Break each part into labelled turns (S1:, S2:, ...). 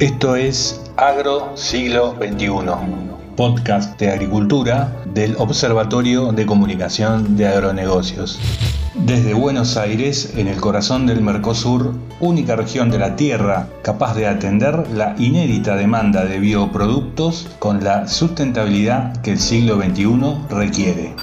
S1: Esto es Agro Siglo XXI, podcast de agricultura del Observatorio de Comunicación de Agronegocios. Desde Buenos Aires, en el corazón del Mercosur, única región de la Tierra capaz de atender la inédita demanda de bioproductos con la sustentabilidad que el siglo XXI requiere.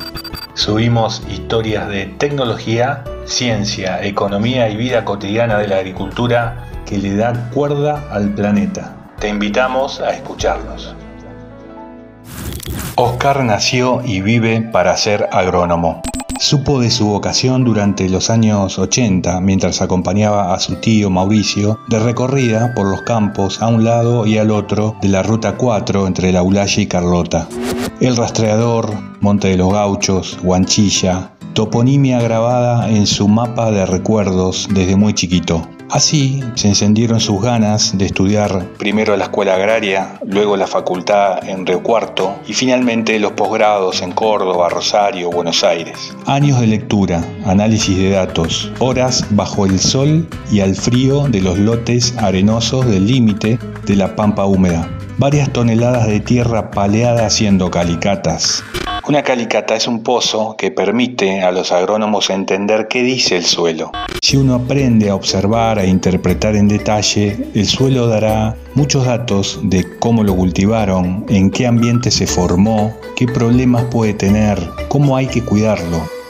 S1: Subimos historias de tecnología, ciencia, economía y vida cotidiana de la agricultura que le da cuerda al planeta. Te invitamos a escucharlos. Oscar nació y vive para ser agrónomo. Supo de su vocación durante los años 80 mientras acompañaba a su tío Mauricio de recorrida por los campos a un lado y al otro de la Ruta 4 entre La Ulaya y Carlota. El rastreador, Monte de los Gauchos, Huanchilla, toponimia grabada en su mapa de recuerdos desde muy chiquito. Así se encendieron sus ganas de estudiar primero la escuela agraria, luego la facultad en Río Cuarto y finalmente los posgrados en Córdoba, Rosario, Buenos Aires. Años de lectura, análisis de datos, horas bajo el sol y al frío de los lotes arenosos del límite de la pampa húmeda. Varias toneladas de tierra paleada haciendo calicatas, una calicata es un pozo que permite a los agrónomos entender qué dice el suelo. Si uno aprende a observar e interpretar en detalle, el suelo dará muchos datos de cómo lo cultivaron, en qué ambiente se formó, qué problemas puede tener, cómo hay que cuidarlo.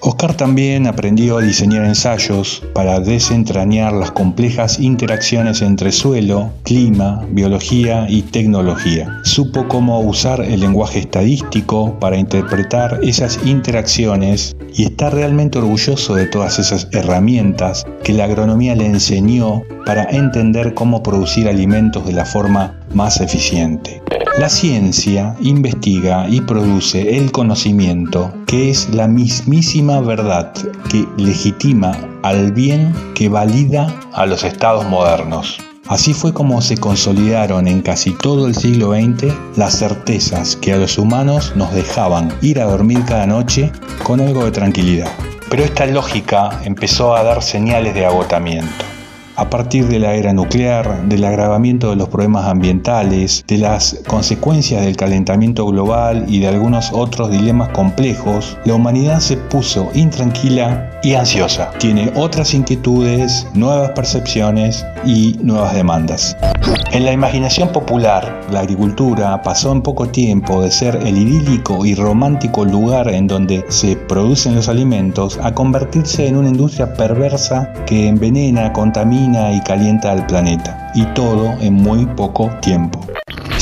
S1: Oscar también aprendió a diseñar ensayos para desentrañar las complejas interacciones entre suelo, clima, biología y tecnología. Supo cómo usar el lenguaje estadístico para interpretar esas interacciones y está realmente orgulloso de todas esas herramientas que la agronomía le enseñó para entender cómo producir alimentos de la forma más eficiente. La ciencia investiga y produce el conocimiento que es la mismísima verdad que legitima al bien que valida a los estados modernos. Así fue como se consolidaron en casi todo el siglo XX las certezas que a los humanos nos dejaban ir a dormir cada noche con algo de tranquilidad. Pero esta lógica empezó a dar señales de agotamiento a partir de la era nuclear, del agravamiento de los problemas ambientales, de las consecuencias del calentamiento global y de algunos otros dilemas complejos, la humanidad se puso intranquila y ansiosa. Tiene otras inquietudes, nuevas percepciones y nuevas demandas. En la imaginación popular, la agricultura pasó en poco tiempo de ser el idílico y romántico lugar en donde se producen los alimentos a convertirse en una industria perversa que envenena, contamina y calienta al planeta. Y todo en muy poco tiempo.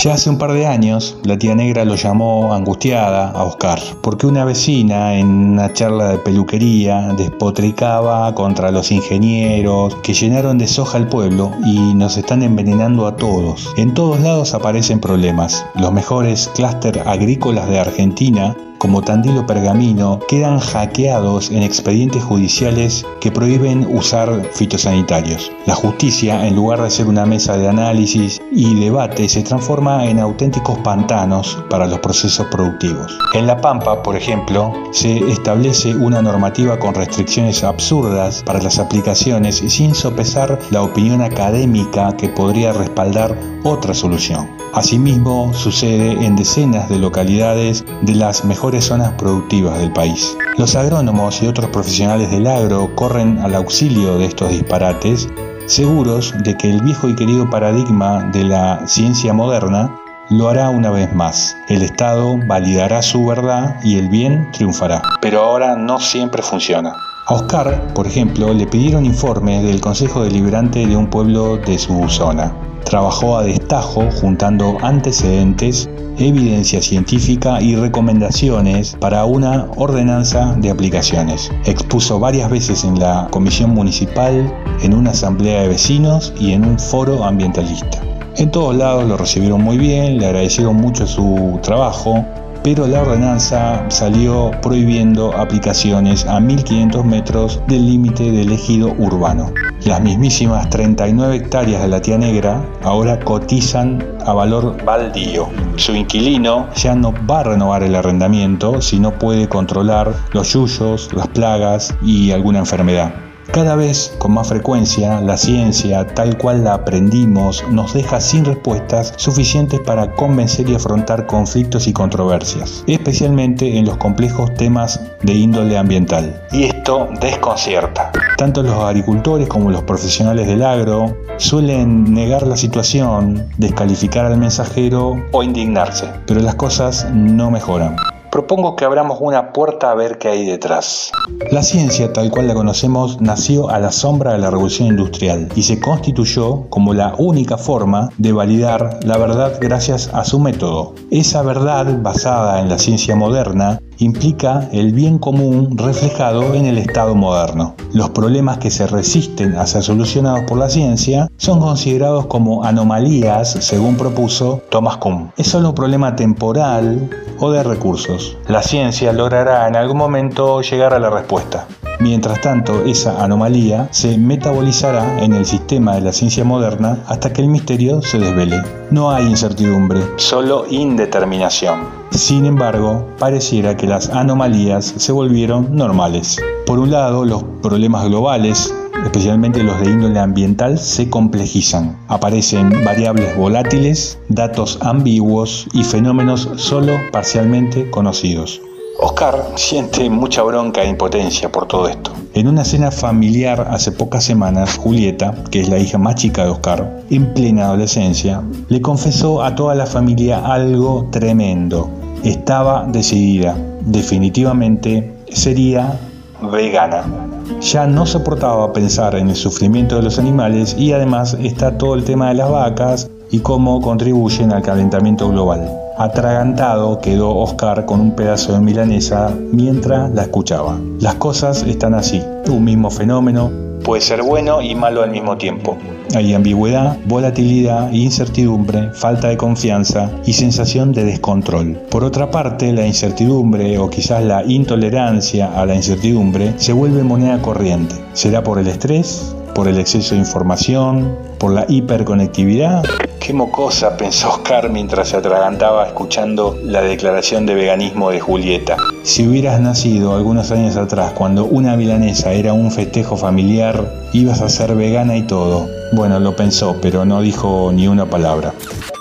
S1: Ya hace un par de años, la tía negra lo llamó angustiada a Oscar, porque una vecina en una charla de peluquería despotricaba contra los ingenieros que llenaron de soja el pueblo y nos están envenenando a todos. En todos lados aparecen problemas. Los mejores clúster agrícolas de Argentina como Tandilo Pergamino quedan hackeados en expedientes judiciales que prohíben usar fitosanitarios. La justicia, en lugar de ser una mesa de análisis y debate, se transforma en auténticos pantanos para los procesos productivos. En La Pampa, por ejemplo, se establece una normativa con restricciones absurdas para las aplicaciones sin sopesar la opinión académica que podría respaldar otra solución. Asimismo, sucede en decenas de localidades de las mejores zonas productivas del país. Los agrónomos y otros profesionales del agro corren al auxilio de estos disparates, seguros de que el viejo y querido paradigma de la ciencia moderna lo hará una vez más. El Estado validará su verdad y el bien triunfará. Pero ahora no siempre funciona. A Oscar, por ejemplo, le pidieron informes del Consejo Deliberante de un pueblo de su zona. Trabajó a destajo juntando antecedentes, evidencia científica y recomendaciones para una ordenanza de aplicaciones. Expuso varias veces en la comisión municipal, en una asamblea de vecinos y en un foro ambientalista. En todos lados lo recibieron muy bien, le agradecieron mucho su trabajo, pero la ordenanza salió prohibiendo aplicaciones a 1500 metros del límite del ejido urbano. Las mismísimas 39 hectáreas de la Tía Negra ahora cotizan a valor baldío. Su inquilino ya no va a renovar el arrendamiento si no puede controlar los yuyos, las plagas y alguna enfermedad. Cada vez con más frecuencia la ciencia, tal cual la aprendimos, nos deja sin respuestas suficientes para convencer y afrontar conflictos y controversias, especialmente en los complejos temas de índole ambiental. Y esto desconcierta. Tanto los agricultores como los profesionales del agro suelen negar la situación, descalificar al mensajero o indignarse, pero las cosas no mejoran propongo que abramos una puerta a ver qué hay detrás. La ciencia, tal cual la conocemos, nació a la sombra de la revolución industrial y se constituyó como la única forma de validar la verdad gracias a su método. Esa verdad, basada en la ciencia moderna, implica el bien común reflejado en el Estado moderno. Los problemas que se resisten a ser solucionados por la ciencia son considerados como anomalías, según propuso Thomas Kuhn. Es solo un problema temporal o de recursos. La ciencia logrará en algún momento llegar a la respuesta. Mientras tanto, esa anomalía se metabolizará en el sistema de la ciencia moderna hasta que el misterio se desvele. No hay incertidumbre, solo indeterminación. Sin embargo, pareciera que las anomalías se volvieron normales. Por un lado, los problemas globales, especialmente los de índole ambiental, se complejizan. Aparecen variables volátiles, datos ambiguos y fenómenos solo parcialmente conocidos. Oscar siente mucha bronca e impotencia por todo esto. En una cena familiar hace pocas semanas, Julieta, que es la hija más chica de Oscar, en plena adolescencia, le confesó a toda la familia algo tremendo. Estaba decidida, definitivamente sería vegana. Ya no soportaba pensar en el sufrimiento de los animales y además está todo el tema de las vacas y cómo contribuyen al calentamiento global. Atragantado quedó Oscar con un pedazo de milanesa mientras la escuchaba. Las cosas están así, un mismo fenómeno puede ser bueno y malo al mismo tiempo. Hay ambigüedad, volatilidad, incertidumbre, falta de confianza y sensación de descontrol. Por otra parte, la incertidumbre o quizás la intolerancia a la incertidumbre se vuelve moneda corriente. ¿Será por el estrés? ¿Por el exceso de información? ¿Por la hiperconectividad? Qué mocosa, pensó Oscar mientras se atragantaba escuchando la declaración de veganismo de Julieta. Si hubieras nacido algunos años atrás, cuando una milanesa era un festejo familiar, ibas a ser vegana y todo. Bueno, lo pensó, pero no dijo ni una palabra.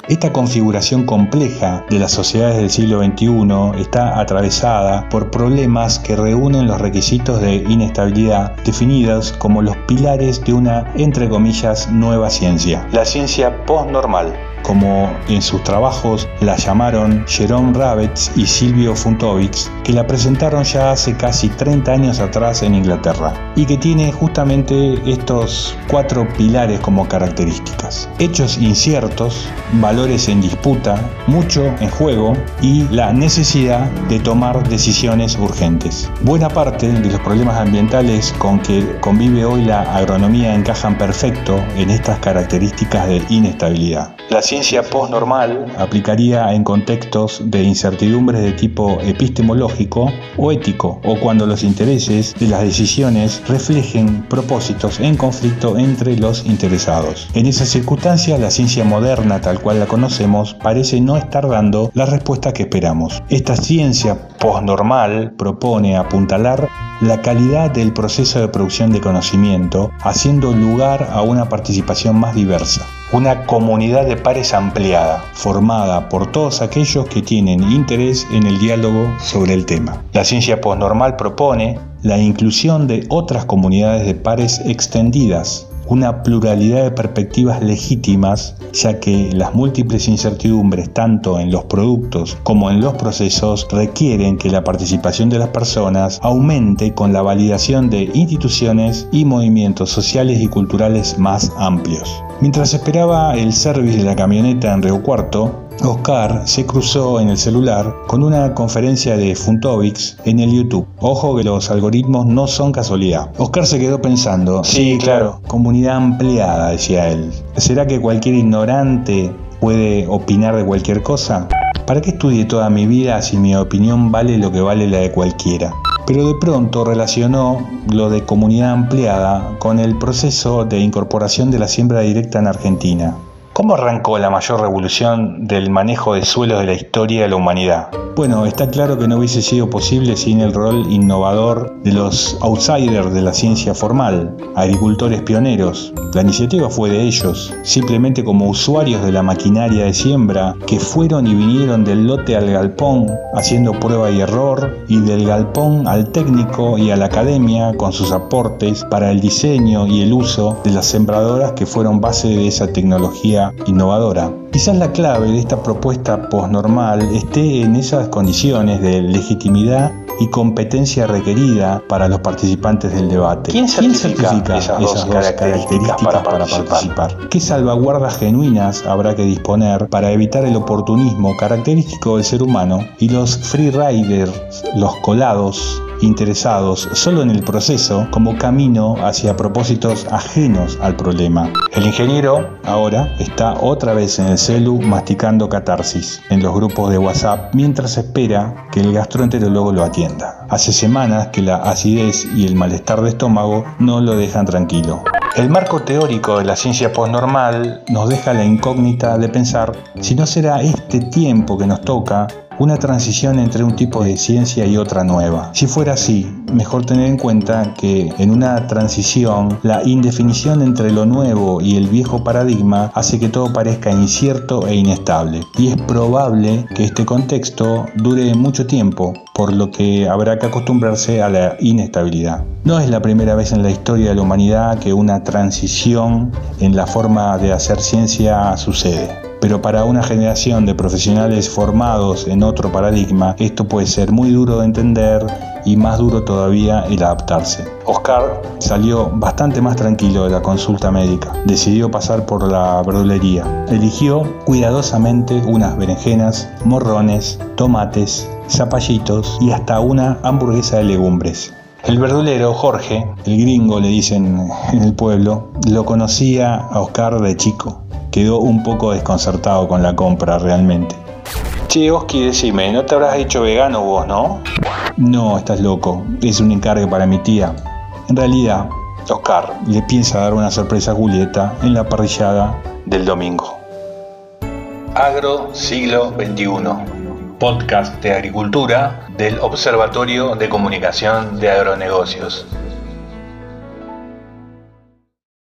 S1: Esta configuración compleja de las sociedades del siglo XXI está atravesada por problemas que reúnen los requisitos de inestabilidad definidos como los pilares de una, entre comillas, nueva ciencia, la ciencia postnormal como en sus trabajos la llamaron Jerome Rabbits y Silvio Funtovics, que la presentaron ya hace casi 30 años atrás en Inglaterra, y que tiene justamente estos cuatro pilares como características. Hechos inciertos, valores en disputa, mucho en juego y la necesidad de tomar decisiones urgentes. Buena parte de los problemas ambientales con que convive hoy la agronomía encajan perfecto en estas características de inestabilidad. Ciencia postnormal aplicaría en contextos de incertidumbres de tipo epistemológico o ético, o cuando los intereses de las decisiones reflejen propósitos en conflicto entre los interesados. En esas circunstancias, la ciencia moderna, tal cual la conocemos, parece no estar dando la respuesta que esperamos. Esta ciencia postnormal propone apuntalar la calidad del proceso de producción de conocimiento, haciendo lugar a una participación más diversa una comunidad de pares ampliada, formada por todos aquellos que tienen interés en el diálogo sobre el tema. La ciencia postnormal propone la inclusión de otras comunidades de pares extendidas, una pluralidad de perspectivas legítimas, ya que las múltiples incertidumbres tanto en los productos como en los procesos requieren que la participación de las personas aumente con la validación de instituciones y movimientos sociales y culturales más amplios. Mientras esperaba el service de la camioneta en Río Cuarto, Oscar se cruzó en el celular con una conferencia de Funtovics en el YouTube. Ojo que los algoritmos no son casualidad. Oscar se quedó pensando, sí, claro, comunidad ampliada, decía él. ¿Será que cualquier ignorante puede opinar de cualquier cosa? ¿Para qué estudie toda mi vida si mi opinión vale lo que vale la de cualquiera? Pero de pronto relacionó lo de comunidad ampliada con el proceso de incorporación de la siembra directa en Argentina. ¿Cómo arrancó la mayor revolución del manejo de suelos de la historia de la humanidad? Bueno, está claro que no hubiese sido posible sin el rol innovador de los outsiders de la ciencia formal, agricultores pioneros. La iniciativa fue de ellos, simplemente como usuarios de la maquinaria de siembra que fueron y vinieron del lote al galpón haciendo prueba y error y del galpón al técnico y a la academia con sus aportes para el diseño y el uso de las sembradoras que fueron base de esa tecnología innovadora. Quizás la clave de esta propuesta postnormal esté en esas condiciones de legitimidad y competencia requerida para los participantes del debate.
S2: ¿Quién certifica, esas, dos características, para, participar?
S1: ¿Qué salvaguardas genuinas habrá que disponer para evitar el oportunismo característico del ser humano y los free riders, los colados, interesados solo en el proceso como camino hacia propósitos ajenos al problema. El ingeniero ahora está otra vez en el celu masticando catarsis en los grupos de WhatsApp mientras espera que el gastroenterólogo lo atienda. Hace semanas que la acidez y el malestar de estómago no lo dejan tranquilo. El marco teórico de la ciencia postnormal nos deja la incógnita de pensar si no será este tiempo que nos toca una transición entre un tipo de ciencia y otra nueva. Si fuera así, mejor tener en cuenta que en una transición la indefinición entre lo nuevo y el viejo paradigma hace que todo parezca incierto e inestable. Y es probable que este contexto dure mucho tiempo, por lo que habrá que acostumbrarse a la inestabilidad. No es la primera vez en la historia de la humanidad que una transición en la forma de hacer ciencia sucede pero para una generación de profesionales formados en otro paradigma, esto puede ser muy duro de entender y más duro todavía el adaptarse. Oscar salió bastante más tranquilo de la consulta médica. Decidió pasar por la verdulería. Eligió cuidadosamente unas berenjenas, morrones, tomates, zapallitos y hasta una hamburguesa de legumbres. El verdulero, Jorge, el gringo le dicen en el pueblo, lo conocía a Oscar de chico quedó un poco desconcertado con la compra realmente. Che, Oski, decime, ¿no te habrás hecho vegano vos, no? No, estás loco, es un encargue para mi tía. En realidad, Oscar le piensa dar una sorpresa a Julieta en la parrillada del domingo. Agro Siglo XXI, podcast de agricultura del Observatorio de Comunicación de Agronegocios.